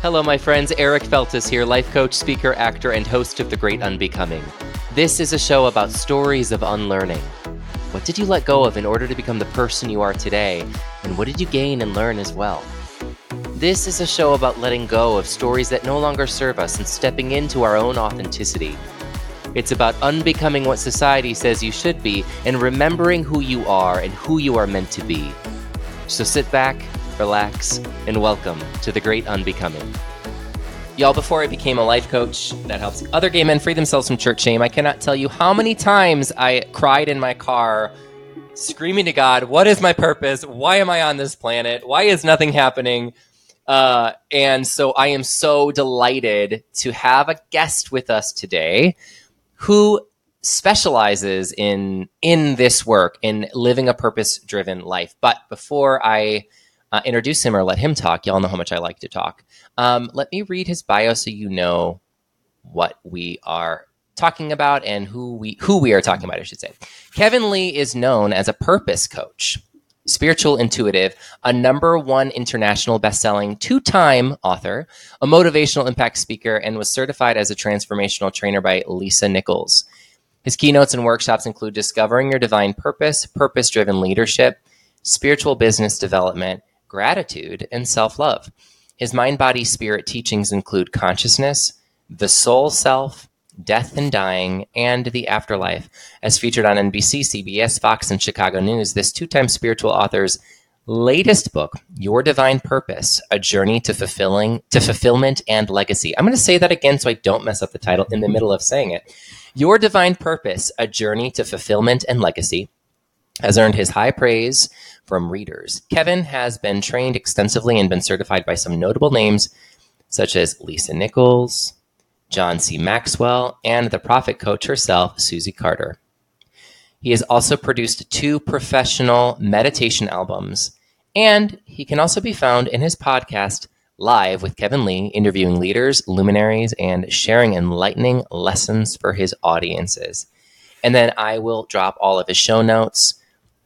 Hello, my friends. Eric Feltes here, life coach, speaker, actor, and host of The Great Unbecoming. This is a show about stories of unlearning. What did you let go of in order to become the person you are today? And what did you gain and learn as well? This is a show about letting go of stories that no longer serve us and stepping into our own authenticity. It's about unbecoming what society says you should be and remembering who you are and who you are meant to be. So sit back, relax, and welcome to the great unbecoming. Y'all, before I became a life coach that helps other gay men free themselves from church shame, I cannot tell you how many times I cried in my car screaming to God, What is my purpose? Why am I on this planet? Why is nothing happening? Uh, and so I am so delighted to have a guest with us today who specializes in in this work in living a purpose driven life. But before I uh, introduce him or let him talk. Y'all know how much I like to talk. Um, let me read his bio so you know what we are talking about and who we who we are talking about. I should say. Kevin Lee is known as a purpose coach, spiritual intuitive, a number one international best-selling two-time author, a motivational impact speaker, and was certified as a transformational trainer by Lisa Nichols. His keynotes and workshops include discovering your divine purpose, purpose-driven leadership, spiritual business development, gratitude, and self love. His mind body spirit teachings include consciousness, the soul self, death and dying, and the afterlife. As featured on NBC, CBS, Fox, and Chicago News, this two time spiritual author's latest book, Your Divine Purpose, A Journey to Fulfilling to Fulfillment and Legacy. I'm going to say that again so I don't mess up the title in the middle of saying it. Your Divine Purpose, A Journey to Fulfillment and Legacy has earned his high praise from readers. Kevin has been trained extensively and been certified by some notable names such as Lisa Nichols, John C. Maxwell, and the profit coach herself, Susie Carder. He has also produced two professional meditation albums, and he can also be found in his podcast, Live with Kevin Lee, interviewing leaders, luminaries, and sharing enlightening lessons for his audiences. And then I will drop all of his show notes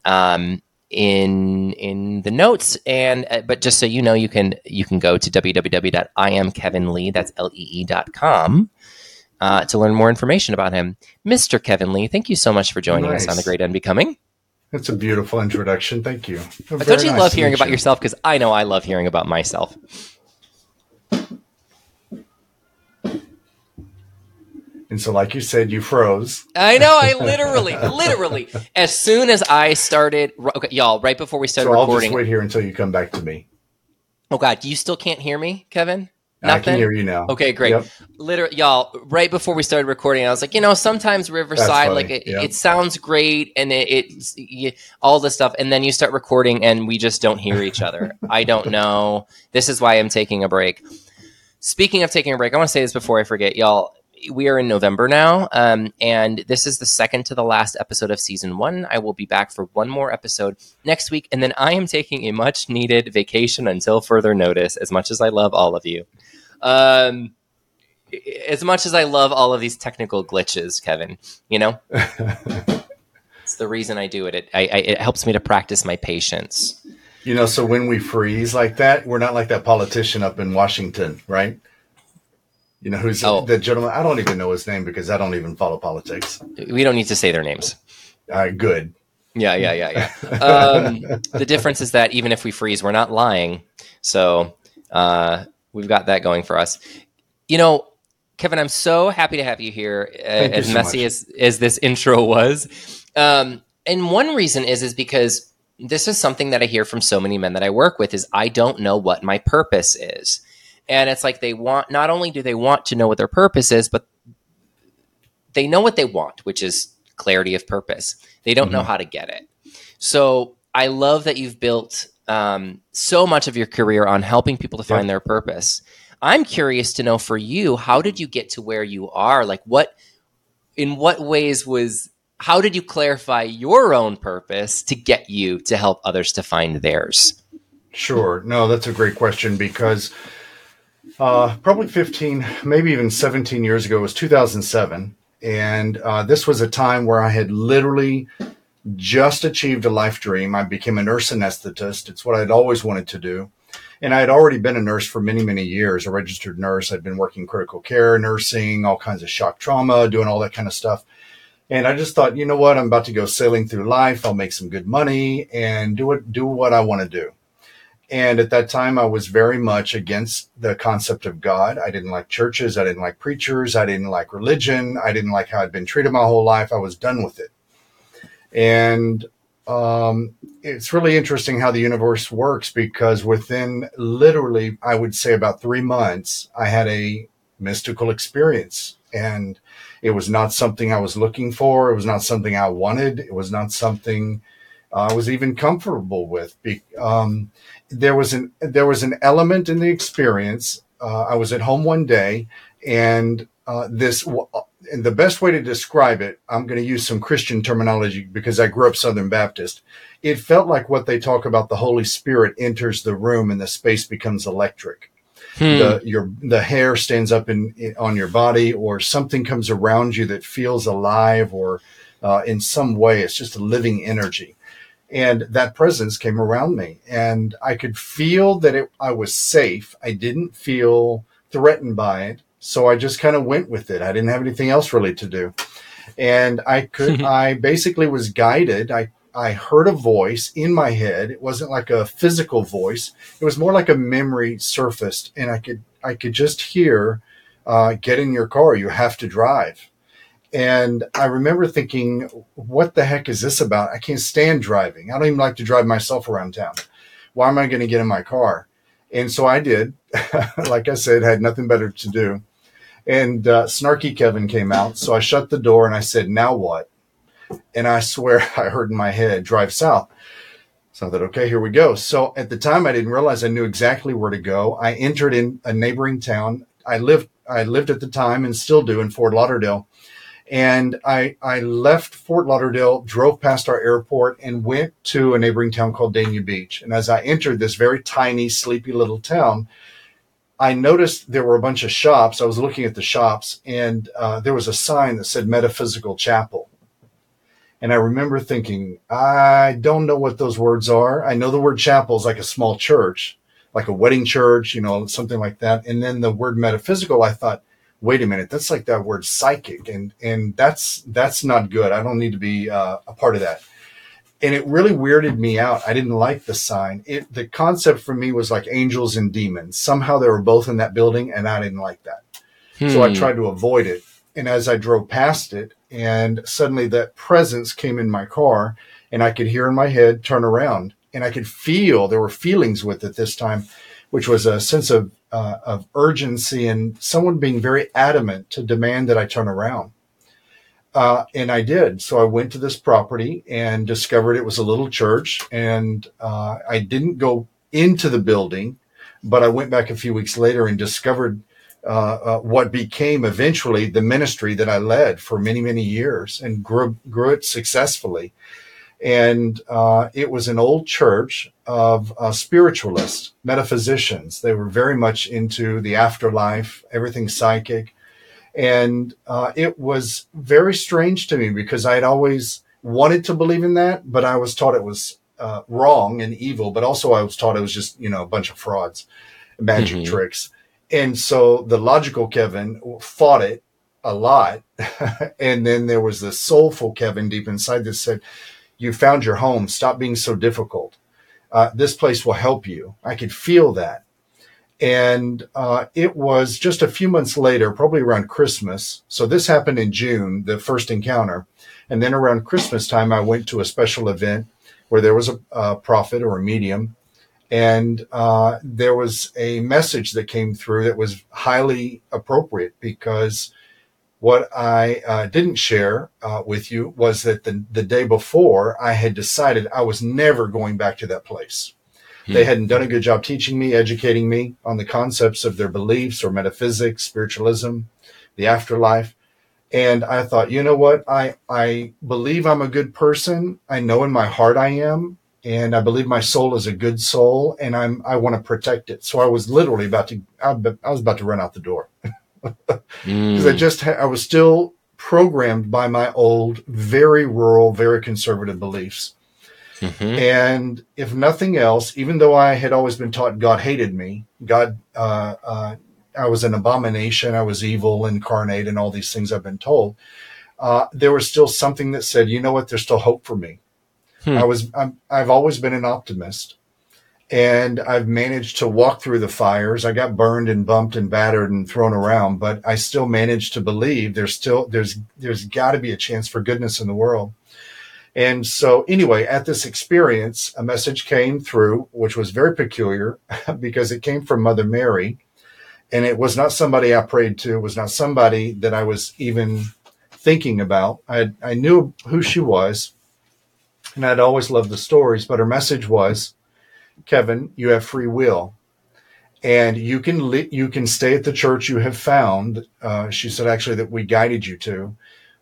um, in in the notes. And uh, but just so you know you can you can go to www.iamkevinlee that's l-e-e.com uh, to learn more information about him. Mr kevin lee thank you so much for joining nice. us on the great unbecoming. That's a beautiful introduction. Thank you. Don't you nice love hearing about you. yourself? Because i know i love hearing about myself And so, like you said, you froze. I know. I literally, literally, as soon as I started, okay, y'all, right before we started so recording. I'll just wait here until you come back to me. Oh God, you still can't hear me, Kevin? Nothing? I can hear you now. Okay, great. Yep. Literally, y'all, right before we started recording, I was like, you know, sometimes Riverside, like it, yep. it, sounds great and it, it's you, all this stuff, and then you start recording and we just don't hear each other. I don't know. This is why I'm taking a break. Speaking of taking a break, I want to say this before I forget, y'all we are in November now, um, and this is the second to the last episode of season one. I will be back for one more episode next week, and then I am taking a much needed vacation until further notice. As much as I love all of you, um, as much as I love all of these technical glitches, Kevin, you know, it's the reason I do it. It, I, I, it helps me to practice my patience. You know, so when we freeze like that, we're not like that politician up in Washington, right? You know who's oh. the gentleman? I don't even know his name because I don't even follow politics. We don't need to say their names. Uh, good. Yeah, yeah, yeah, yeah. um, the difference is that even if we freeze, we're not lying. So uh, we've got that going for us. You know, Kevin, I'm so happy to have you here. Uh, as so messy as, as this intro was, um, and one reason is is because this is something that I hear from so many men that I work with is I don't know what my purpose is. And it's like they want, not only do they want to know what their purpose is, but they know what they want, which is clarity of purpose. They don't mm-hmm. know how to get it. So I love that you've built um, so much of your career on helping people to find their purpose. I'm curious to know for you, how did you get to where you are? Like, what, in what ways was, how did you clarify your own purpose to get you to help others to find theirs? Sure. No, that's a great question because uh, probably 15, maybe even 17 years ago. It was 2007. And uh, this was a time where I had literally just achieved a life dream. I became a nurse anesthetist. It's what I'd always wanted to do. And I had already been a nurse for many, many years, a registered nurse. I'd been working critical care, nursing, all kinds of shock trauma, doing all that kind of stuff. And I just thought, you know what? I'm about to go sailing through life. I'll make some good money and do it, do what I want to do. And at that time, I was very much against the concept of God. I didn't like churches. I didn't like preachers. I didn't like religion. I didn't like how I'd been treated my whole life. I was done with it. And um, it's really interesting how the universe works because within literally, I would say about three months, I had a mystical experience. And it was not something I was looking for. It was not something I wanted. It was not something I was even comfortable with. Um, there was an there was an element in the experience. Uh, I was at home one day, and uh, this and the best way to describe it, I'm going to use some Christian terminology because I grew up Southern Baptist. It felt like what they talk about the Holy Spirit enters the room and the space becomes electric. Hmm. The your the hair stands up in, in, on your body, or something comes around you that feels alive, or uh, in some way, it's just a living energy and that presence came around me and i could feel that it, i was safe. I didn't feel threatened by it so i just kind of went with it. I didn't have anything else really to do. And i could i basically was guided. I i heard a voice in my head. It wasn't like a physical voice. It was more like a memory surfaced and i could i could just hear uh, get in your car. You have to drive and I remember thinking, what the heck is this about? I can't stand driving. I don't even like to drive myself around town. Why am I going to get in my car? And so I did. like I said, had nothing better to do. And uh, Snarky Kevin came out. So I shut the door and I said, now what? And I swear I heard in my head, drive south. So I thought, okay, here we go. So at the time, I didn't realize I knew exactly where to go. I entered in a neighboring town. I lived, I lived at the time and still do in Fort Lauderdale and I, I left Fort Lauderdale, drove past our airport, and went to a neighboring town called Dania Beach. And as I entered this very tiny, sleepy little town, I noticed there were a bunch of shops. I was looking at the shops, and uh, there was a sign that said Metaphysical Chapel. And I remember thinking, I don't know what those words are. I know the word chapel is like a small church, like a wedding church, you know, something like that. And then the word metaphysical, I thought, wait a minute, that's like that word psychic, and and that's that's not good. I don't need to be uh, a part of that. And it really weirded me out. I didn't like the sign. It the concept for me was like angels and demons. Somehow they were both in that building, and I didn't like that. Hmm. So I hmm. tried to avoid it. And as I drove past it, and suddenly that presence came in my car, and I could hear in my head, turn around, and I could feel there were feelings with it this time, which was a sense of uh, of urgency and someone being very adamant to demand that I turn around. Uh, and I did. So I went to this property and discovered it was a little church. And uh, I didn't go into the building, but I went back a few weeks later and discovered uh, uh, what became eventually the ministry that I led for many, many years and grew, grew it successfully and uh, it was an old church of uh, spiritualists, metaphysicians. They were very much into the afterlife, everything psychic, and uh, it was very strange to me because I had always wanted to believe in that, but I was taught it was uh, wrong and evil. But also, I was taught it was just you know a bunch of frauds, magic mm-hmm. tricks, and so the logical Kevin fought it a lot. and then there was the soulful Kevin deep inside that said, you found your home. Stop being so difficult. Uh, this place will help you. I could feel that. And uh, it was just a few months later, probably around Christmas. So this happened in June, the first encounter. And then around Christmas time, I went to a special event where there was a, a prophet or a medium. And uh, there was a message that came through that was highly appropriate because what I uh, didn't share uh, with you was that the, the day before I had decided I was never going back to that place. Hmm. They hadn't done a good job teaching me, educating me on the concepts of their beliefs or metaphysics, spiritualism, the afterlife. And I thought, you know what? I, I believe I'm a good person. I know in my heart I am. And I believe my soul is a good soul and I'm, I want to protect it. So I was literally about to, I was about to run out the door. because mm. I just ha- I was still programmed by my old, very rural, very conservative beliefs. Mm-hmm. And if nothing else, even though I had always been taught God hated me, God, uh, uh, I was an abomination, I was evil incarnate, and all these things I've been told, uh, there was still something that said, you know what, there's still hope for me. Hmm. I was, i I've always been an optimist and I've managed to walk through the fires. I got burned and bumped and battered and thrown around, but I still managed to believe there's still there's there's got to be a chance for goodness in the world. And so anyway, at this experience, a message came through which was very peculiar because it came from Mother Mary and it was not somebody I prayed to, it was not somebody that I was even thinking about. I I knew who she was and I'd always loved the stories, but her message was Kevin, you have free will, and you can li- you can stay at the church you have found. Uh, she said actually that we guided you to,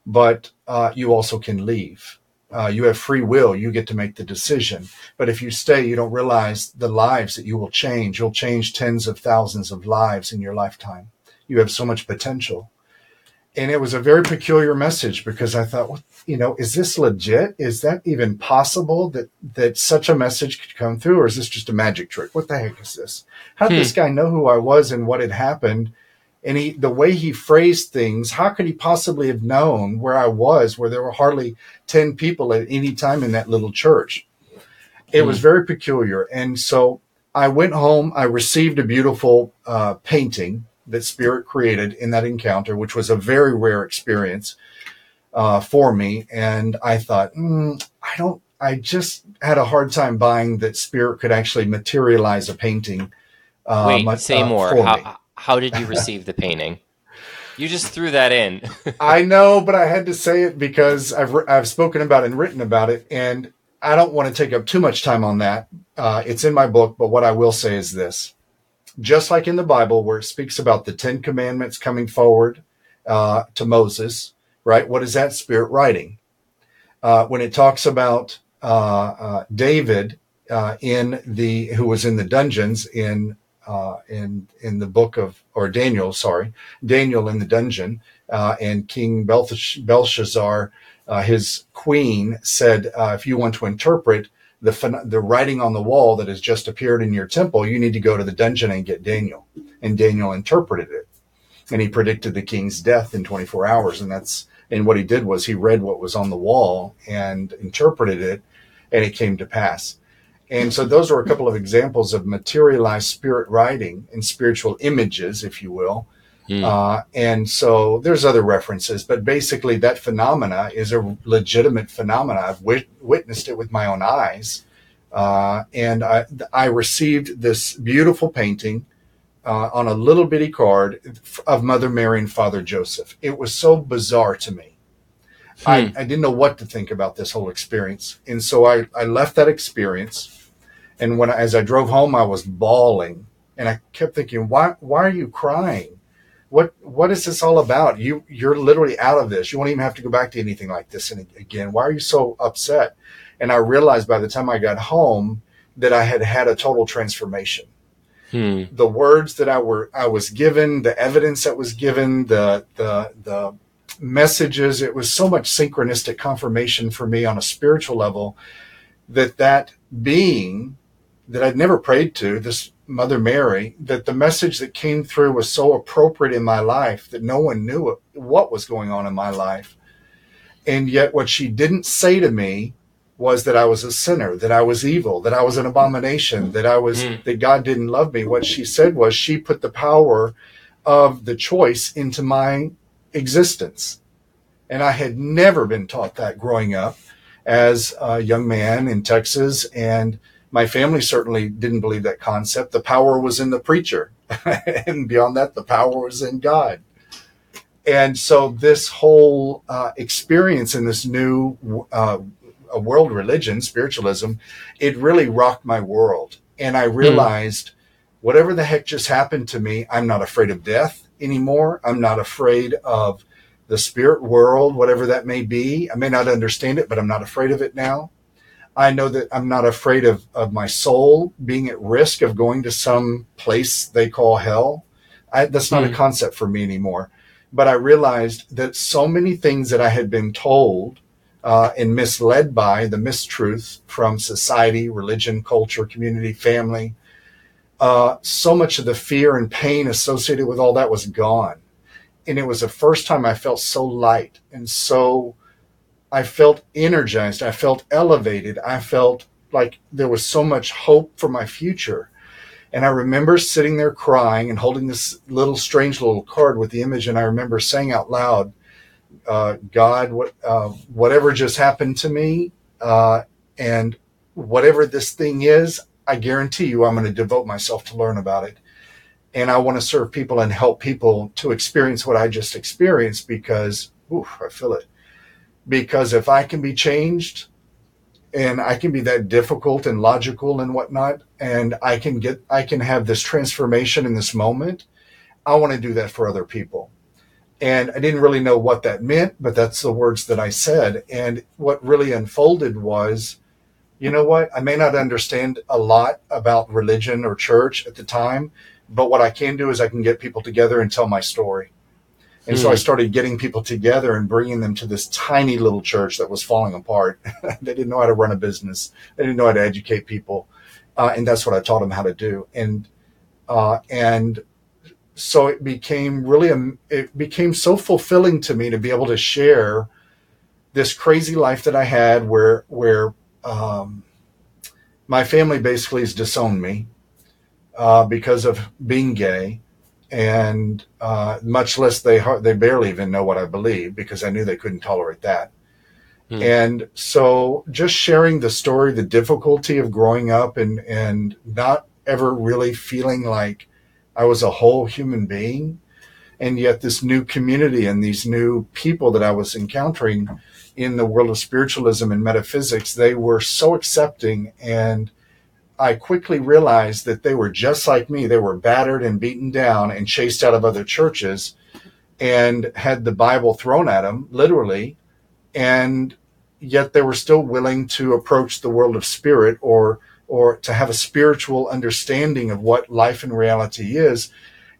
but uh, you also can leave. Uh, you have free will. You get to make the decision. But if you stay, you don't realize the lives that you will change. You'll change tens of thousands of lives in your lifetime. You have so much potential and it was a very peculiar message because I thought, well, you know, is this legit? Is that even possible that that such a message could come through, or is this just a magic trick? What the heck is this? How did hmm. this guy know who I was and what had happened? And he, the way he phrased things, how could he possibly have known where I was, where there were hardly ten people at any time in that little church? It hmm. was very peculiar, and so I went home. I received a beautiful uh, painting that Spirit created in that encounter, which was a very rare experience uh, for me. And I thought, mm, I don't, I just had a hard time buying that Spirit could actually materialize a painting. Uh, Wait, much, say uh, more. How, how did you receive the painting? You just threw that in. I know, but I had to say it because I've I've spoken about it and written about it, and I don't want to take up too much time on that. Uh, it's in my book, but what I will say is this: just like in the Bible, where it speaks about the Ten Commandments coming forward uh, to Moses, right? What is that spirit writing? Uh, when it talks about uh, uh David uh, in the who was in the dungeons in uh, in in the book of or Daniel, sorry, Daniel in the dungeon, and King Belshazzar, his queen said, uh, if you want to interpret the the writing on the wall that has just appeared in your temple, you need to go to the dungeon and get Daniel. And Daniel interpreted it, and he predicted the king's death in 24 hours. And that's and what he did was he read what was on the wall and interpreted it, and it came to pass. And so those are a couple of examples of materialized spirit writing and spiritual images, if you will, Mm. Uh, and so there's other references, but basically that phenomena is a legitimate phenomena. I've wit- witnessed it with my own eyes. Uh, and I, I, received this beautiful painting uh, on a little bitty card of Mother Mary and Father Joseph. It was so bizarre to me. Hmm. I, I, didn't know what to think about this whole experience. And so I, I left that experience. And when as I drove home, I was bawling. And I kept thinking, why, why are you crying? What what is this all about? You you're literally out of this. You won't even have to go back to anything like this again. Why are you so upset? And I realized by the time I got home that I had had a total transformation. Hmm. The words that I were I was given, the evidence that was given, the the the messages, it was so much synchronistic confirmation for me on a spiritual level that that being that I'd never prayed to, this Mother Mary that the message that came through was so appropriate in my life that no one knew what was going on in my life. And yet, what she didn't say to me was that I was a sinner, that I was evil, that I was an abomination, that I was, mm. that God didn't love me. What she said was she put the power of the choice into my existence. And I had never been taught that growing up as a young man in Texas. And my family certainly didn't believe that concept. The power was in the preacher. and beyond that, the power was in God. And so this whole uh, experience in this new uh, world religion, spiritualism, it really rocked my world. And I hmm. realized mm. whatever the heck just happened to me, I'm not afraid of death anymore. I'm not afraid of the spirit world, whatever that may be. I may not understand it, but I'm not afraid of it now. I know that I'm not afraid of, of my soul being at risk of going to some place they call hell. I, that's not mm. a hmm. concept for me anymore. But I realized that so many things that I had been told uh, and misled by the mistruth from society, religion, culture, community, family. Uh, so much of the fear and pain associated with all that was gone. And it was the first time I felt so light and so I felt energized. I felt elevated. I felt like there was so much hope for my future. And I remember sitting there crying and holding this little strange little card with the image. And I remember saying out loud, uh, God, what, uh, whatever just happened to me, uh, and whatever this thing is, I guarantee you I'm going to devote myself to learn about it. And I want to serve people and help people to experience what I just experienced because, oof, I feel it. Because if I can be changed, and I can be that difficult and logical and whatnot, and I can get, I can have this transformation in this moment. I want to do that for other people. And I didn't really know what that meant, but that's the words that I said. And what really unfolded was, you know what? I may not understand a lot about religion or church at the time, but what I can do is I can get people together and tell my story. And so I hmm. started getting people together and bringing them to this tiny little church that was falling apart. they didn't know how to run a business. They didn't know how to educate people. Uh, and that's what I taught them how to do. And, uh, and so it became really, a, it became so fulfilling to me to be able to share this crazy life that I had where, where, um, my family basically has disowned me, uh, because of being gay and uh, much less they they barely even know what I believe because I knew they couldn't tolerate that. Hmm. And so, just sharing the story, the difficulty of growing up and and not ever really feeling like I was a whole human being, and yet this new community and these new people that I was encountering in the world of spiritualism and metaphysics, they were so accepting and I quickly realized that they were just like me. They were battered and beaten down and chased out of other churches and had the Bible thrown at them, literally. And yet they were still willing to approach the world of spirit or or to have a spiritual understanding of what life in reality is.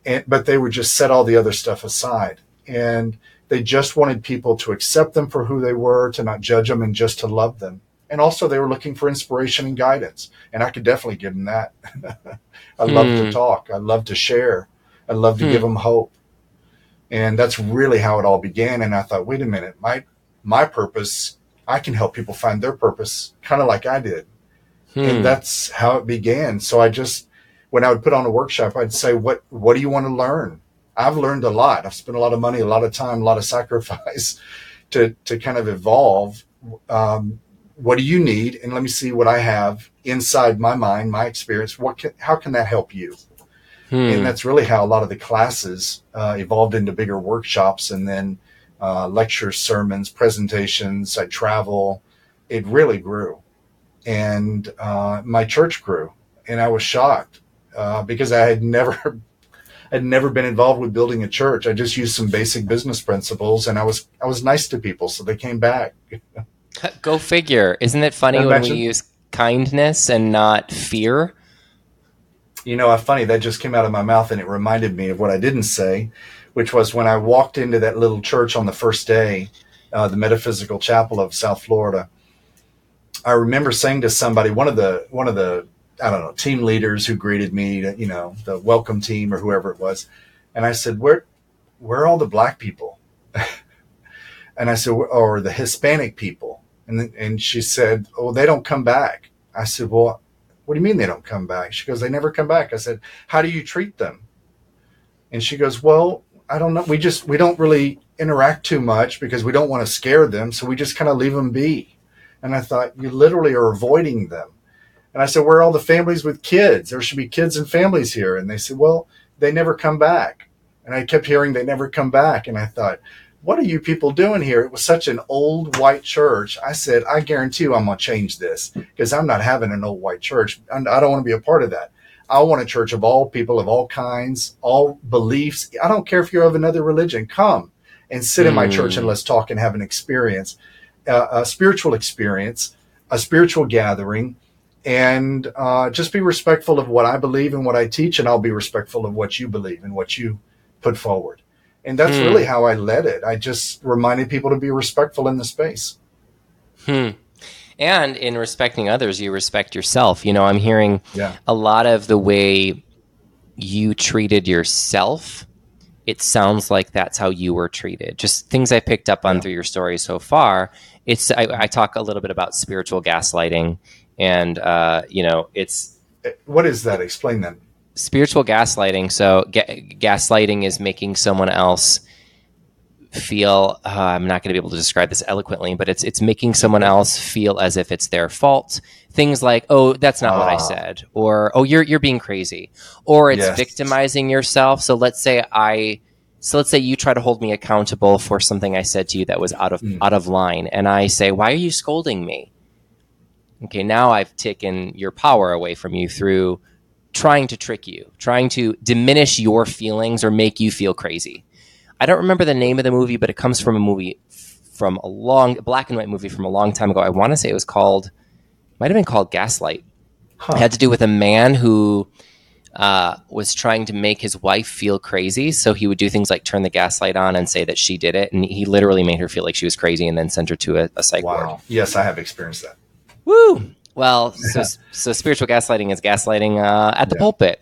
And, but they would just set all the other stuff aside. And they just wanted people to accept them for who they were, to not judge them, and just to love them and also they were looking for inspiration and guidance. And i could definitely give them that. I love to hmm. talk. I love to share. I love to give hmm. them hope. And that's really how it all began. And i thought wait a minute. My my purpose i can help people find their purpose kind of like i did. And hmm. that's how it began. So i just when i would put on a workshop i'd say what what do you want to learn? I've learned a lot. I've spent a lot of money a lot of time a lot of sacrifice to to kind of evolve um, what do you need? And let me see what i have inside my mind my experience. What can, how can that help you? Hmm. and that's really how a lot of the classes uh, evolved into bigger workshops and then uh, lectures sermons presentations. I travel. It really grew. And uh, my church grew. And i was shocked uh, because i had never I'd never been involved with building a church. I just used some basic business principles, and I was I was nice to people, so they came back. Go figure. Isn't it funny when we use kindness and not fear? You know, funny that just came out of my mouth, and it reminded me of what I didn't say, which was when I walked into that little church on the first day, uh, the Metaphysical Chapel of South Florida. I remember saying to somebody, one of the one of the I don't know team leaders who greeted me, you know, the welcome team or whoever it was, and I said, "Where, where are all the black people?" and I said, "Or the Hispanic people?" And, and she said, Oh, they don't come back. I said, Well, what do you mean they don't come back? She goes, They never come back. I said, How do you treat them? And she goes, Well, I don't know. We just, we don't really interact too much because we don't want to scare them. So we just kind of leave them be. And I thought, You literally are avoiding them. And I said, Where are all the families with kids? There should be kids and families here. And they said, Well, they never come back. And I kept hearing they never come back. And I thought, what are you people doing here? It was such an old white church. I said, I guarantee you I'm going to change this because I'm not having an old white church. I don't want to be a part of that. I want a church of all people, of all kinds, all beliefs. I don't care if you're of another religion. Come and sit mm. in my church and hmm. let's talk and have an experience, uh, a spiritual experience, a spiritual gathering, and uh, just be respectful of what I believe and what I teach, and I'll be respectful of what you believe and what you put forward. And that's mm. really how I led it. I just reminded people to be respectful in the space. Hmm. And in respecting others, you respect yourself. You know, I'm hearing Yeah. a lot of the way you treated yourself. It sounds like that's how you were treated. Just things I picked up on Yeah. through your story so far. It's I, I talk a little bit about spiritual gaslighting, and uh, you know, it's Eh, What is that? Explain that. Spiritual gaslighting. So, ga- gaslighting is making someone else feel. Uh, I'm not going to be able to describe this eloquently, but it's it's making someone else feel as if it's their fault. Things like, "Oh, that's not what I Ah. said," or "Oh, you're you're being crazy," or it's Yes. victimizing yourself. So, let's say I. So let's say you try to hold me accountable for something I said to you that was out of Mm. out of line, and I say, "Why are you scolding me?" Okay, now I've taken your power away from you through trying to trick you, trying to diminish your feelings or make you feel crazy. I don't remember the name of the movie, but it comes from a movie from a long black and white movie from a long time ago. I want to say it was called, might have been called Gaslight. Huh. It had to do with a man who uh, was trying to make his wife feel crazy. So he would do things like turn the gaslight on and say that she did it, and he literally made her feel like she was crazy, and then sent her to a, a psych ward. Wow. Yes, I have experienced that. Woo! Well, so, so spiritual gaslighting is gaslighting uh, at the Yeah. pulpit.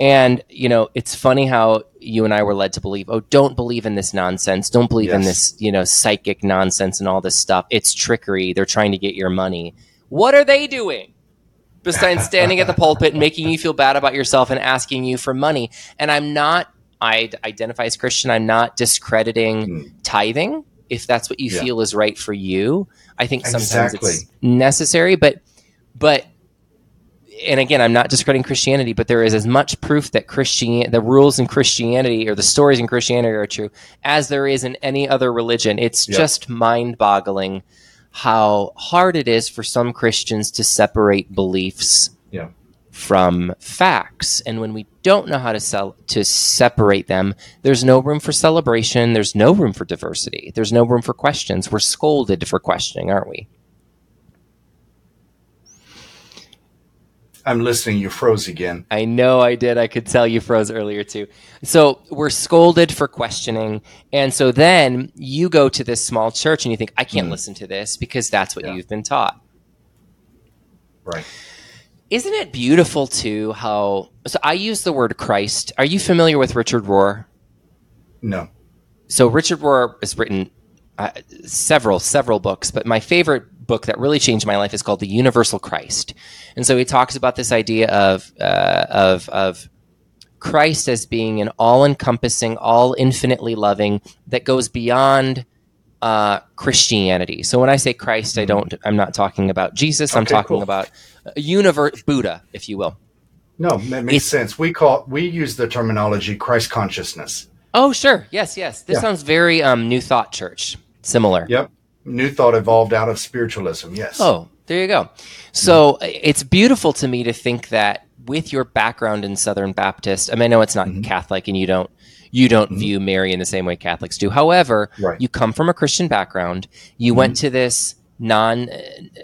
And, you know, it's funny how you and I were led to believe, oh, don't believe in this nonsense. Don't believe in this, you know, psychic nonsense and all this stuff. It's trickery. They're trying to get your money. What are they doing? Besides standing at the pulpit and making you feel bad about yourself and asking you for money. And I'm not, I identify as Christian, I'm not discrediting Hmm. tithing if that's what you Yeah. feel is right for you. I think sometimes it's necessary, but but and again, I'm not discrediting Christianity, but there is as much proof that Christian the rules in Christianity or the stories in Christianity are true as there is in any other religion. It's Yeah. just mind-boggling how hard it is for some Christians to separate beliefs Yeah. from facts. And when we don't know how to sell to separate them, there's no room for celebration, there's no room for diversity, there's no room for questions. We're scolded for questioning, aren't we? I'm listening. You froze again. I know I did. I could tell you froze earlier too. So we're scolded for questioning. And so then you go to this small church and you think, I can't Mm. listen to this because that's what Yeah. you've been taught. Right. Isn't it beautiful too how so I use the word Christ. Are you familiar with Richard Rohr? No. So Richard Rohr has written uh, several several books, but my favorite book that really changed my life is called The Universal Christ. And so he talks about this idea of uh, of of Christ as being an all-encompassing, all infinitely loving that goes beyond uh, Christianity. So when I say Christ, I don't. I'm not talking about Jesus. I'm talking cool. about a universe, Buddha, if you will. No, that makes It's- sense. We call we use the terminology Christ consciousness. Oh, sure. Yes, yes. This Yeah. sounds very um, New Thought Church. Similar. Yep. New thought evolved out of spiritualism. Yes. Oh, there you go. So it's beautiful to me to think that with your background in Southern Baptist, I mean, I know it's not Mhm. Catholic, and you don't you don't Mhm. view Mary in the same way Catholics do. However, Right. you come from a Christian background. You went to this non,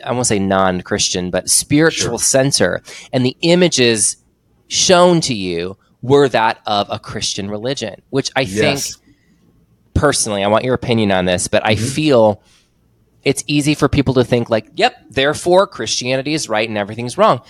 I won't say non-Christian, but spiritual Sure. center, and the images shown to you were that of a Christian religion, which I think personally, I want your opinion on this, but I Mhm. feel it's easy for people to think like, yep, therefore Christianity is right and everything's wrong.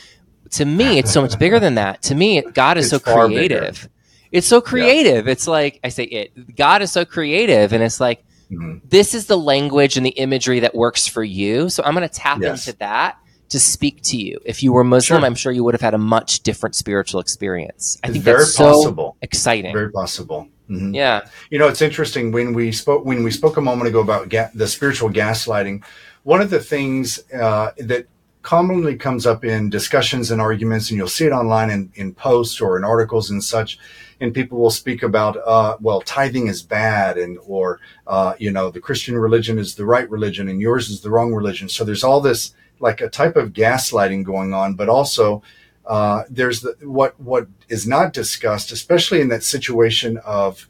To me, it's so much bigger than that. To me, God is It's so creative. It's so creative. It's like I say it. God is so creative, and it's like Mhm. this is the language and the imagery that works for you. So I'm going to tap Yes. into that to speak to you. If you were Muslim, Sure. I'm sure you would have had a much different spiritual experience. I think very that's so possible. exciting. Very possible. Mhm. yeah. You know, it's interesting when we spoke when we spoke a moment ago about ga- the spiritual gaslighting. One of the things uh, that commonly comes up in discussions and arguments, and you'll see it online in, in posts or in articles and such, and people will speak about, uh, well, tithing is bad, and or uh, you know, the Christian religion is the right religion, and yours is the wrong religion. So there's all this like a type of gaslighting going on, but also uh, there's the, what what is not discussed, especially in that situation of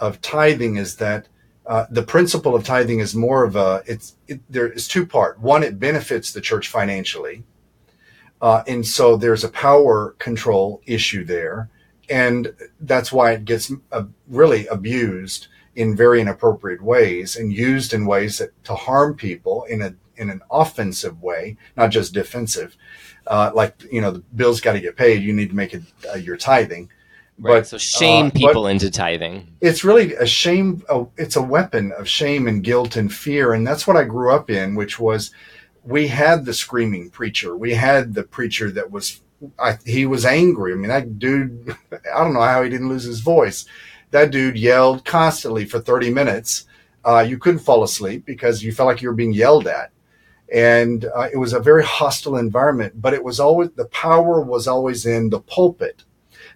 of tithing, is that uh, the principle of tithing is more of a it's it, there is two part. One, it benefits the church financially, uh, and so there's a power control issue there, and that's why it gets uh, really abused in very inappropriate ways and used in ways that to harm people in a in an offensive way, not just defensive. Uh, like you know, the bills got to get paid. You need to make it uh, your tithing. Right. But so shame uh, people into tithing. It's really a shame. Oh, it's a weapon of shame and guilt and fear, and that's what I grew up in. Which was, we had the screaming preacher. We had the preacher that was, I, he was angry. I mean, that dude. I don't know how he didn't lose his voice. That dude yelled constantly for thirty minutes. Uh, you couldn't fall asleep because you felt like you were being yelled at and uh, it was a very hostile environment but it was always the power was always in the pulpit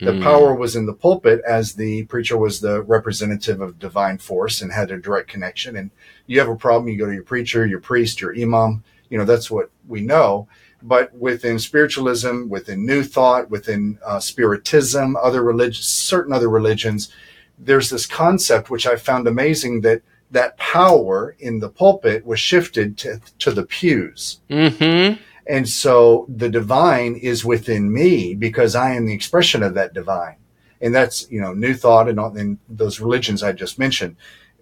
the mm. power was in the pulpit as the preacher was the representative of divine force and had a direct connection. And you have a problem, you go to your preacher, your priest, your imam. You know, that's what we know. But within spiritualism, within New Thought, within uh, Spiritism, other religions, certain other religions, there's this concept which I found amazing that that power in the pulpit was shifted to, to the pews. Mm-hmm. And so the divine is within me because I am the expression of that divine. And that's, you know, new thought and, and those religions I just mentioned.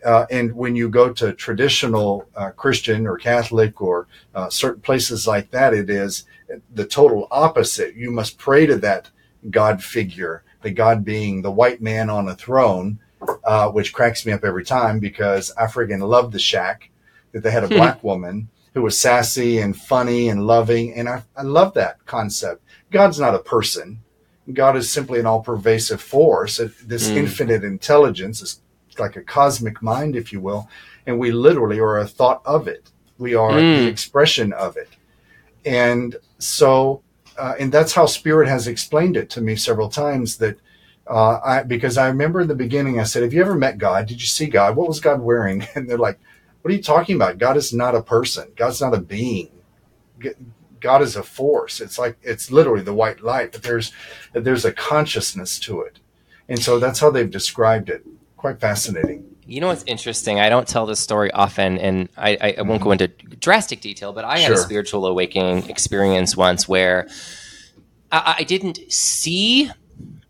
Uh, and when you go to traditional uh, Christian or Catholic or uh, certain places like that, it is the total opposite. You must pray to that God figure, the God being the white man on a throne, uh, which cracks me up every time because I friggin' love the shack that they had a black woman who was sassy and funny and loving. And I, I love that concept. God's not a person. God is simply an all pervasive force, this mm. infinite intelligence, is like a cosmic mind, if you will. And we literally are a thought of it. We are mm. the expression of it. And so, uh, and that's how Spirit has explained it to me several times that uh, I, because I remember in the beginning, I said, Have you ever met God? Did you see God? What was God wearing? And they're like, what are you talking about? God is not a person. God's not a being. God is a force. It's like it's literally the white light, but there's there's a consciousness to it, and so that's how they've described it. Quite fascinating. You know what's interesting? I don't tell this story often, and I, I, I won't go into drastic detail, but I had sure. a spiritual awakening experience once where I, I didn't see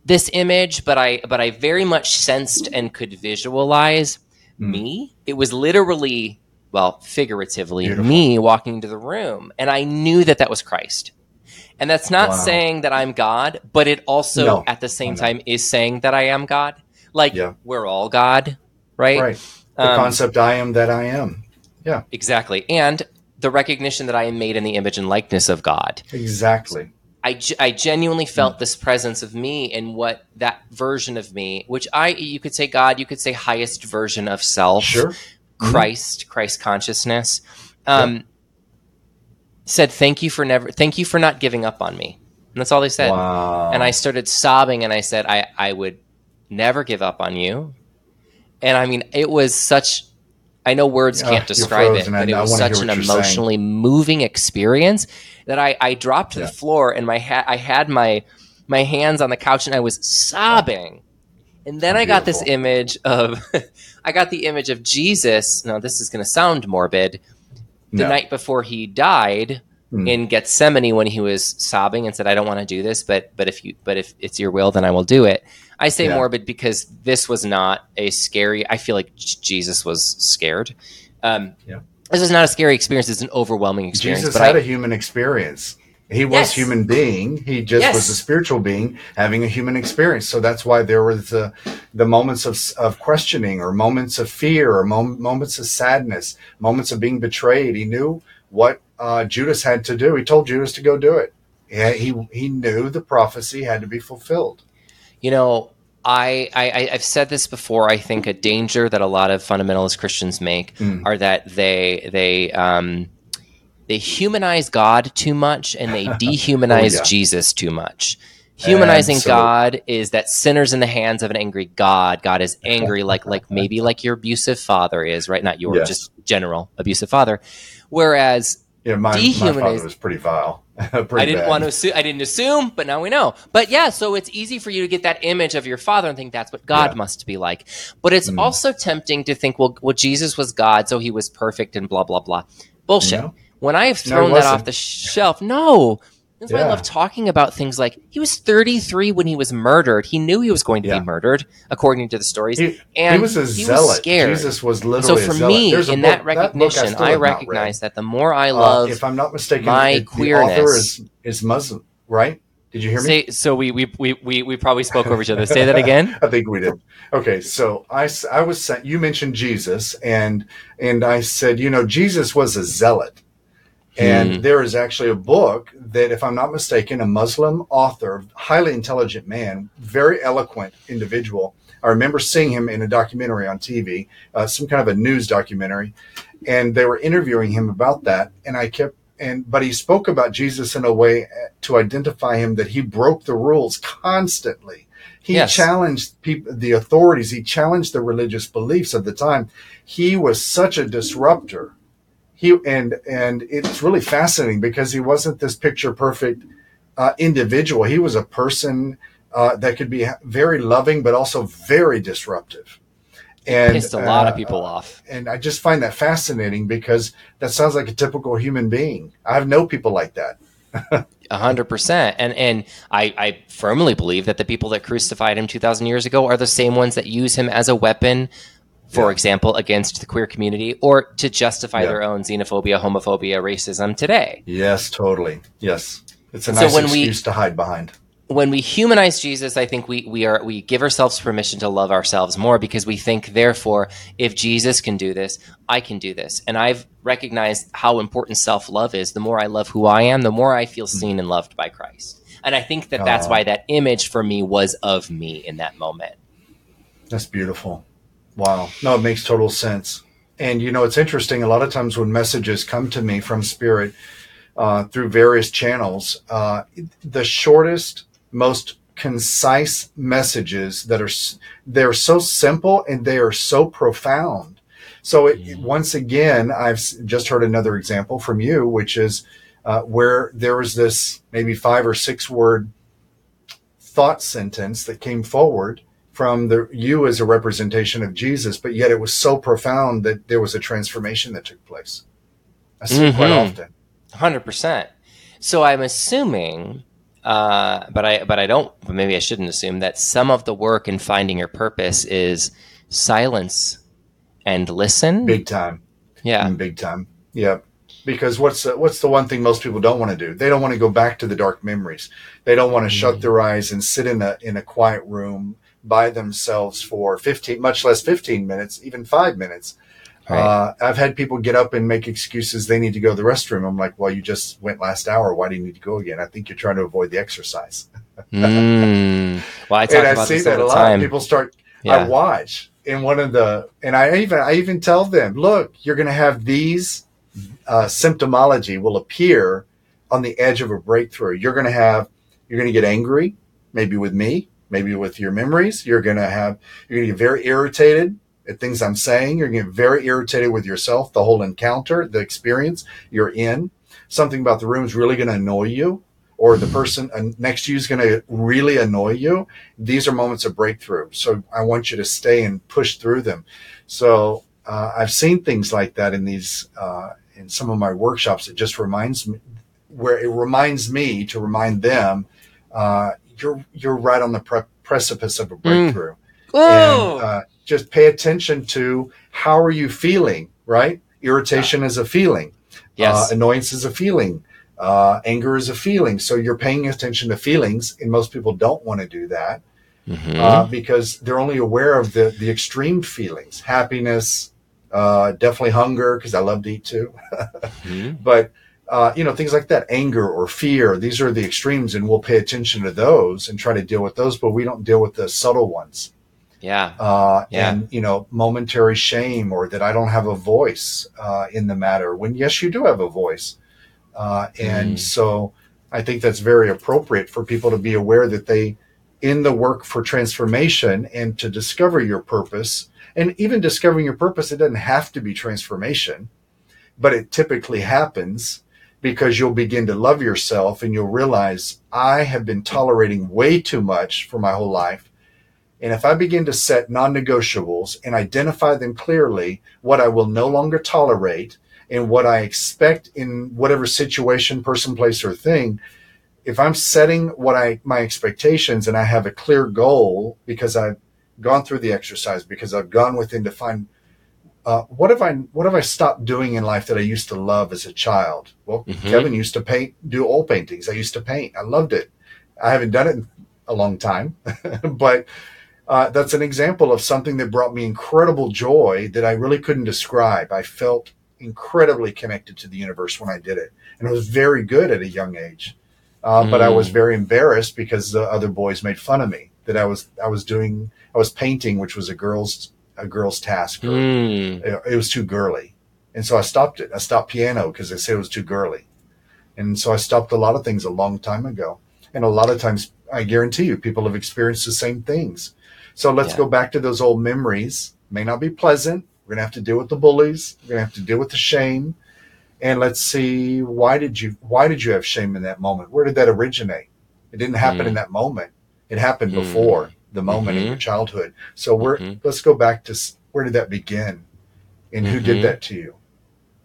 this image, but I but I very much sensed and could visualize mm. me. It was literally, well, figuratively, Beautiful. me walking into the room. And I knew that that was Christ. And that's not wow. saying that I'm God, but it also, no. at the same time, is saying that I am God. Like, yeah. we're all God, right? Right. The um, concept I am that I am. Yeah. Exactly. And the recognition that I am made in the image and likeness of God. Exactly. I, I genuinely felt mm. this presence of me and what that version of me, which I, you could say God, you could say highest version of self, sure. Mm-hmm. Christ, mm-hmm. Christ consciousness, um, yeah. said, thank you for never, thank you for not giving up on me. And that's all they said. Wow. And I started sobbing and I said, I, I would never give up on you. And I mean, it was such I know words can't describe it, but it was such an emotionally saying. moving experience that I, I dropped to yeah. the floor and my ha- I had my my hands on the couch and I was sobbing. And then Beautiful. I got this image of I got the image of Jesus. Now this is going to sound morbid. The no. night before he died mm. in Gethsemane when he was sobbing and said I don't want to do this, but but if you but if it's your will then I will do it. I say yeah. morbid because this was not a scary. I feel like Jesus was scared. Um, yeah. This is not a scary experience. It's an overwhelming experience. Jesus had I, a human experience. He was yes. human being. He just yes. was a spiritual being having a human experience. So that's why there was the, the moments of, of questioning or moments of fear or mom, moments of sadness, moments of being betrayed. He knew what uh, Judas had to do. He told Judas to go do it. Yeah, he, he knew the prophecy had to be fulfilled. You know, I, I have said this before. I think a danger that a lot of fundamentalist Christians make mm. are that they they um, they humanize God too much and they dehumanize oh, yeah. Jesus too much. Humanizing God is that sinners in the hands of an angry God. God is angry, like like maybe like your abusive father is, right? Not your yes. just general abusive father. Whereas yeah, my, my was pretty vile. I didn't bad. want to assume. I didn't assume, but now we know. But yeah, so it's easy for you to get that image of your father and think that's what God yeah. must be like. But it's mm. also tempting to think, well, well, Jesus was God, so he was perfect and blah blah blah. Bullshit. When I have thrown no, that off the shelf, no, That's why I love talking about things like he was 33 when he was murdered. He knew he was going to Yeah. be murdered, according to the stories. He, and he was a he zealot. scared. Jesus was so for a zealot. me, There's in book- that book recognition, still I have not read. recognize that the more I Uh, love, if I'm not mistaken, my it- the queerness. author is, is Muslim, right? Did you hear me? say, so we, we we we we probably spoke over each other. Say that again. I think we did. Okay, so I, I was sent, you mentioned Jesus and and I said, you know, Jesus was a zealot. And Hmm. there is actually a book that, if I'm not mistaken, a Muslim author, highly intelligent man, very eloquent individual. I remember seeing him in a documentary on TV, uh, some kind of a news documentary, and they were interviewing him about that. And I kept, and but he spoke about Jesus in a way uh, to identify him that he broke the rules constantly. He Yes. challenged people, the authorities. He challenged the religious beliefs of the time. He was such a disruptor. He and and it's really fascinating because he wasn't this picture perfect uh, individual. He was a person uh, that could be very loving, but also very disruptive. And Pissed a lot of uh, people off. and I just find that fascinating because that sounds like a typical human being. I've known people like that. A hundred percent, and and I, I firmly believe that the people that crucified him two thousand years ago are the same ones that use him as a weapon, for Yeah. example, against the queer community or to justify Yeah. their own xenophobia, homophobia, racism today. Yes, totally. Yes, it's a So nice we- excuse to hide behind. When we humanize Jesus, I think we we are we give ourselves permission to love ourselves more because we think, therefore, if Jesus can do this, I can do this. And I've recognized how important self love is. The more I love who I am, the more I feel hmm. seen and loved by Christ. And I think that that's Oh. why that image for me was of me in that moment. That's beautiful. Wow. No, it makes total sense. And you know, it's interesting. A lot of times when messages come to me from Spirit uh, through various channels, uh, the shortest, most concise messages that are they're so simple and they are so profound. So it, once again, I've just heard another example from you, which is uh, where there was this maybe five or six word thought sentence that came forward from the you as a representation of Jesus, but yet it was so profound that there was a transformation that took place. I see it quite often. Hundred percent. So I'm assuming, uh, but I but I don't. But maybe I shouldn't assume that some of the work in finding your purpose is silence and listen. Big time. yeah, Mm, Big time. Yep. Because what's the, what's the one thing most people don't want to do? They don't want to go back to the dark memories. They don't want to shut Mhm. their eyes and sit in a in a quiet room by themselves for 15 much less 15 minutes, even 5 minutes. right. Uh, I've had people get up and make excuses they need to go to the restroom. I'm like, well, you just went last hour. Why do you need to go again? I think you're trying to avoid the exercise. Mm. Well, I talk and I see that a lot. time. People start. I watch in one of the, and I even I even tell them, look, you're going to have these uh, symptomology will appear on the edge of a breakthrough. You're going to have, you're going to get angry, maybe with me, maybe with your memories. You're going to have, you're going to get very irritated at things I'm saying. You're going to get very irritated with yourself, the whole encounter, the experience you're in. Something about the room is really going to annoy you, or the person uh, next to you is going to really annoy you. These are moments of breakthrough. So I want you to stay and push through them. So uh, I've seen things like that in these, uh, in some of my workshops. It just reminds me, where it reminds me to remind them, uh, you're you're right on the pre- precipice of a breakthrough. And uh, just pay attention to how are you feeling right? Irritation is a feeling. Yes. uh, annoyance is a feeling. Uh, anger is a feeling. So you're paying attention to feelings and most people don't want to do that Mhm. uh, because they're only aware of the the extreme feelings. Happiness uh, definitely hunger because i love to eat too. Mhm. but uh, you know things like that anger or fear these are the extremes and we'll pay attention to those and try to deal with those but we don't deal with the subtle ones Yeah. uh, Yeah. and you know momentary shame or that I don't have a voice uh, in the matter. When yes, you do have a voice, uh, and Mm. so I think that's very appropriate for people to be aware that they, in the work for transformation and to discover your purpose, and even discovering your purpose, it doesn't have to be transformation, but it typically happens because you'll begin to love yourself and you'll realize I have been tolerating way too much for my whole life. And if I begin to set non negotiables and identify them clearly, what I will no longer tolerate and what I expect in whatever situation, person, place, or thing, if I'm setting what I my expectations and I have a clear goal because I've gone through the exercise because I've gone within to find uh, what have I what have I stopped doing in life that I used to love as a child? Well, mm-hmm. Kevin used to paint, do oil paintings. I used to paint. I loved it. I haven't done it in a long time, but uh, that's an example of something that brought me incredible joy that I really couldn't describe. I felt incredibly connected to the universe when I did it, and it was very good at a young age. Uh, mm. But I was mm. very embarrassed because the other boys made fun of me that I was I was doing I was painting, which was a girl's a girl's task. Mm. It, it, was too girly, and so I stopped it. I stopped piano because they said it was too girly, and so I stopped a lot of things a long time ago. And a lot of times, I guarantee you, people have experienced the same things. So let's yeah. go back to those old memories. May not be pleasant. We're gonna have to deal with the bullies. We're gonna have to deal with the shame and let's see why did you why did you have shame in that moment where did that originate it didn't happen mm. in that moment it happened mm. before the moment mm-hmm. in your childhood so we're mm-hmm. let's go back to where did that begin and mm-hmm. who did mm-hmm. that to you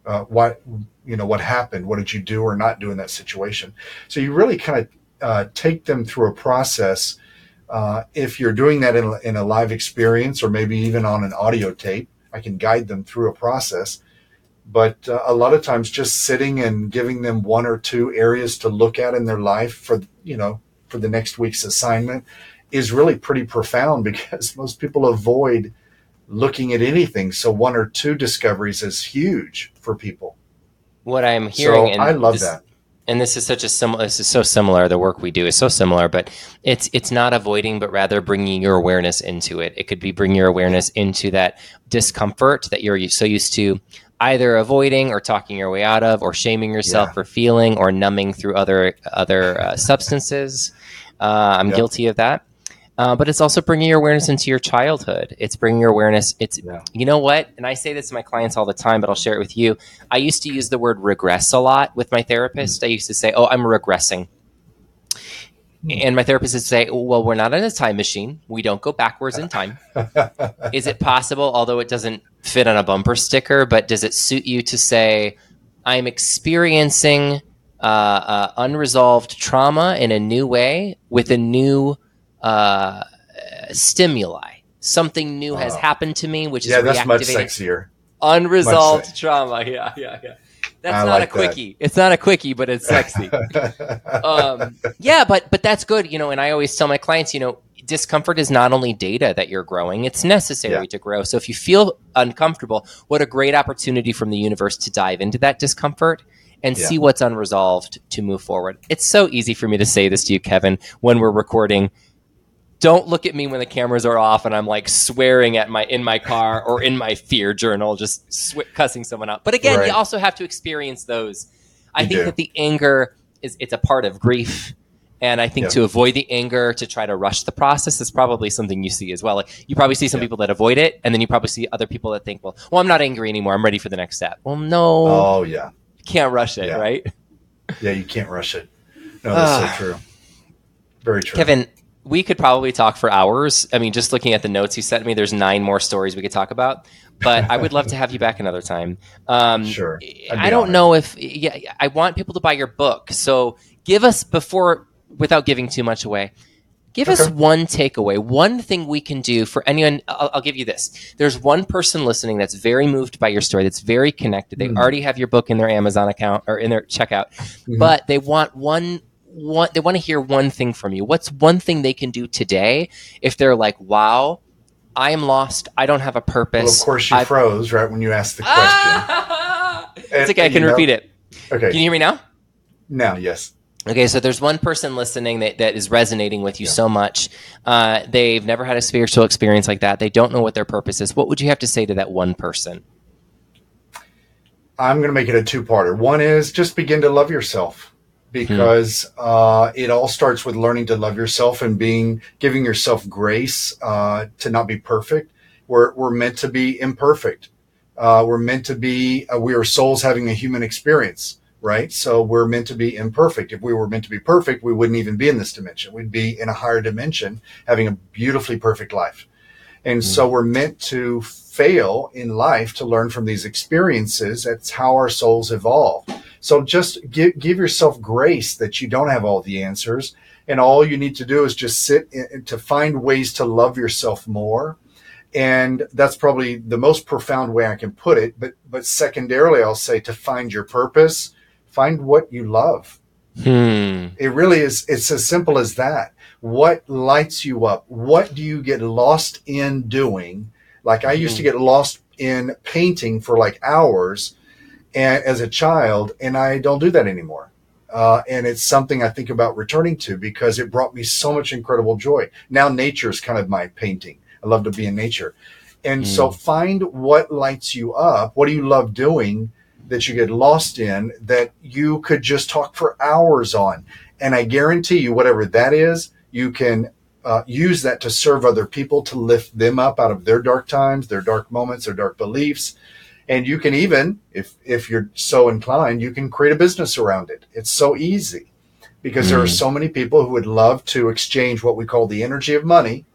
uh, what you know what happened what did you do or not do in that situation so you really kind of uh, take them through a process uh, if you're doing that in a, in a live experience or maybe even on an audio tape i can guide them through a process but uh, a lot of times just sitting and giving them one or two areas to look at in their life for you know for the next week's assignment is really pretty profound because most people avoid looking at anything. So one or two discoveries is huge for people. What i'm hearing so and i love this, that. and this is such a similar this is so similar the work we do is so similar but it's it's not avoiding but rather bringing your awareness into it. It could be bring your awareness into that discomfort that you're so used to either avoiding or talking your way out of or shaming yourself yeah. for feeling or numbing through other other uh, substances. Uh, i'm guilty of that uh, but it's also bringing your awareness into your childhood it's bringing your awareness it's yeah. you know what and i say this to my clients all the time but i'll share it with you i used to use the word regress a lot with my therapist mm-hmm. i used to say oh i'm regressing and my therapist would say, Well, we're not in a time machine. We don't go backwards in time. Is it possible, although it doesn't fit on a bumper sticker, but does it suit you to say, I'm experiencing uh, uh, unresolved trauma in a new way with a new uh, stimuli? Something new has happened to me, which yeah, is that's much sexier. Unresolved much trauma. Yeah, yeah, yeah. That's I not like a quickie. That. It's not a quickie, but it's sexy. um, yeah, but but that's good, you know. And I always tell my clients, you know, discomfort is not only data that you're growing; it's necessary yeah. to grow. So if you feel uncomfortable, what a great opportunity from the universe to dive into that discomfort and yeah. see what's unresolved to move forward. It's so easy for me to say this to you, Kevin, when we're recording don't look at me when the cameras are off and I'm like swearing at my in my car or in my fear journal, just sw- cussing someone out. But again, right. you also have to experience those. I you think do. that the anger is it's a part of grief. And I think to avoid the anger, to try to rush the process is probably something you see as well. Like you probably see some people that avoid it, and then you probably see other people that think, "Well, well, I'm not angry anymore. I'm ready for the next step." Well, no. Oh yeah. You can't rush it, right? Yeah, you can't rush it. No, that's so true. Very true. Kevin, we could probably talk for hours. I mean, just looking at the notes you sent me, there's nine more stories we could talk about. But I would love to have you back another time. Um, sure. I don't honored. know if yeah, I want people to buy your book. So give us before, without giving too much away. Give okay. us one takeaway, one thing we can do for anyone. I'll, I'll, give you this. There's one person listening that's very moved by your story, that's very connected. They mm-hmm. already have your book in their Amazon account or in their checkout, mm-hmm. but they want one want they want to hear one thing from you. What's one thing they can do today if they're like, "Wow, I am lost. I don't have a purpose." Well, of course, you I've... froze right when you asked the question. it's okay. I can repeat know. it. Okay. Can you hear me now? Now, yes. Okay, so there's one person listening that, that is resonating with you yeah. so much. Uh, they've never had a spiritual experience like that. They don't know what their purpose is. What would you have to say to that one person? I'm going to make it a two parter. One is just begin to love yourself because hmm. uh, it all starts with learning to love yourself and being giving yourself grace uh, to not be perfect. We're we're meant to be imperfect. Uh, we're meant to be. Uh, we are souls having a human experience, right? So we're meant to be imperfect. If we were meant to be perfect, we wouldn't even be in this dimension. We'd be in a higher dimension, having a beautifully perfect life. And mm. so we're meant to fail in life to learn from these experiences. That's how our souls evolve. So just give, give yourself grace that you don't have all the answers. And all you need to do is just sit in, to find ways to love yourself more. And that's probably the most profound way I can put it. But, but secondarily, I'll say to find your purpose, find what you love. Hmm. It really is. It's as simple as that. What lights you up? What do you get lost in doing? Like I used to hmm. get lost in painting for like hours and, as a child, and I don't do that anymore. Uh, and it's something I think about returning to because it brought me so much incredible joy. Now nature is kind of my painting. I love to be in nature. And mm. so find what lights you up. What do you love doing that you get lost in that you could just talk for hours on? And I guarantee you, whatever that is, you can uh, use that to serve other people, to lift them up out of their dark times, their dark moments, their dark beliefs, and you can even, if if you're so inclined, you can create a business around it. It's so easy because there are mm. so many people who would love to exchange what we call the energy of money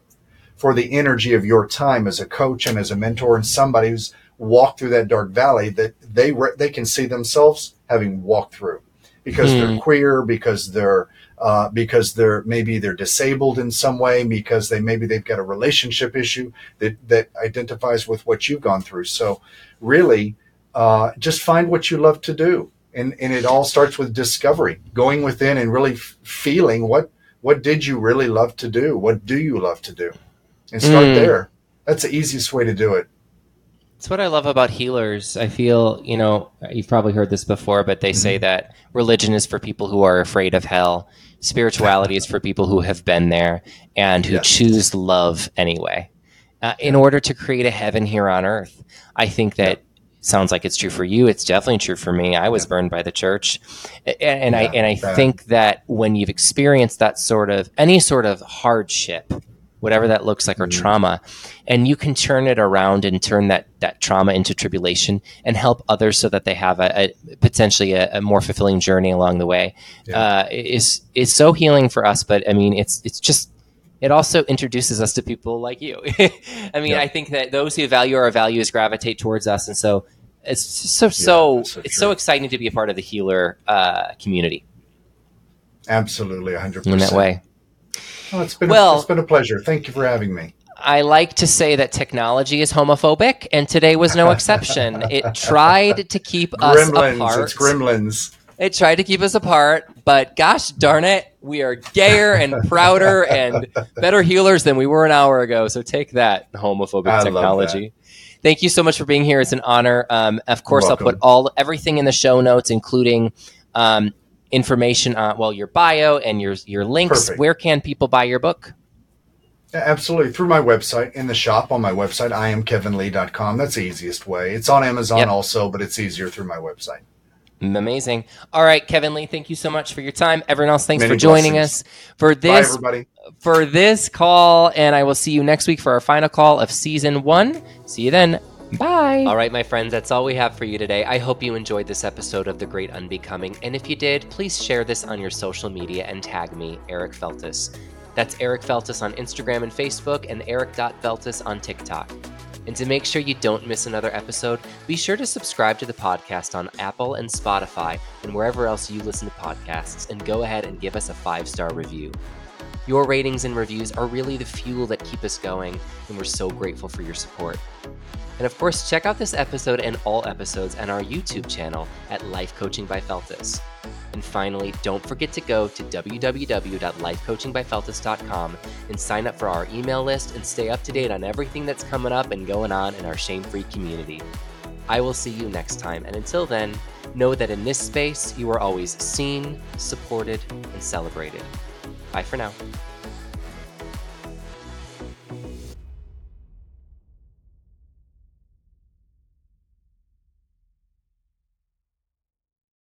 for the energy of your time as a coach and as a mentor and somebody who's walked through that dark valley that they they can see themselves having walked through because mm. they're queer, because they're uh, because they're maybe they're disabled in some way, because they maybe they've got a relationship issue that that identifies with what you've gone through. So really, uh, just find what you love to do, and and it all starts with discovery, going within and really f- feeling what what did you really love to do, what do you love to do, and start mm. there. That's the easiest way to do it. It's what I love about healers. I feel, you know, you've probably heard this before, but they mm-hmm. say that religion is for people who are afraid of hell. Spirituality is for people who have been there and who choose love anyway. Uh, in order to create a heaven here on earth, I think that sounds like it's true for you. It's definitely true for me. I was yeah. burned by the church, and, and I and I think that when you've experienced that sort of any sort of hardship, whatever that looks like, or mm-hmm. trauma, and you can turn it around and turn that that trauma into tribulation and help others so that they have a, a potentially a, a, more fulfilling journey along the way. Yeah. Uh, is is so healing for us. But I mean, it's it's just it also introduces us to people like you. I mean, yeah. I think that those who value our values gravitate towards us, and so it's so so, yeah, so it's so exciting to be a part of the healer uh, community. Absolutely, hundred percent in that way. Oh, it's been well, a, it's been a pleasure. Thank you for having me. I like to say that technology is homophobic, and today was no exception. it tried to keep us apart. It's gremlins. It tried to keep us apart, but gosh darn it, we are gayer and prouder and better healers than we were an hour ago. So take that, homophobic I technology. Thank you so much for being here. It's an honor. Um, of course, I'll put all everything in the show notes, including um, information on well your bio and your your links. Perfect. Where can people buy your book? Absolutely. Through my website, in the shop on my website, iamkevinlee.com. That's the easiest way. It's on Amazon yep. also, but it's easier through my website. Amazing. All right, Kevin Lee, thank you so much for your time. Everyone else, thanks Many for joining blessings. us for this Bye, for this call, and I will see you next week for our final call of season one. See you then. Bye. All right, my friends, that's all we have for you today. I hope you enjoyed this episode of The Great Unbecoming, and if you did, please share this on your social media and tag me, Eric Feltes. That's Eric Feltes on Instagram and Facebook, and Eric.Feltes on TikTok. And to make sure you don't miss another episode, be sure to subscribe to the podcast on Apple and Spotify and wherever else you listen to podcasts, and go ahead and give us a five star review. Your ratings and reviews are really the fuel that keep us going, and we're so grateful for your support. And of course, check out this episode and all episodes on our YouTube channel at Life Coaching by Feltes. And finally, don't forget to go to www.lifecoachingbyfeltes.com and sign up for our email list and stay up to date on everything that's coming up and going on in our shame free community. I will see you next time, and until then, know that in this space you are always seen, supported, and celebrated. Bye for now.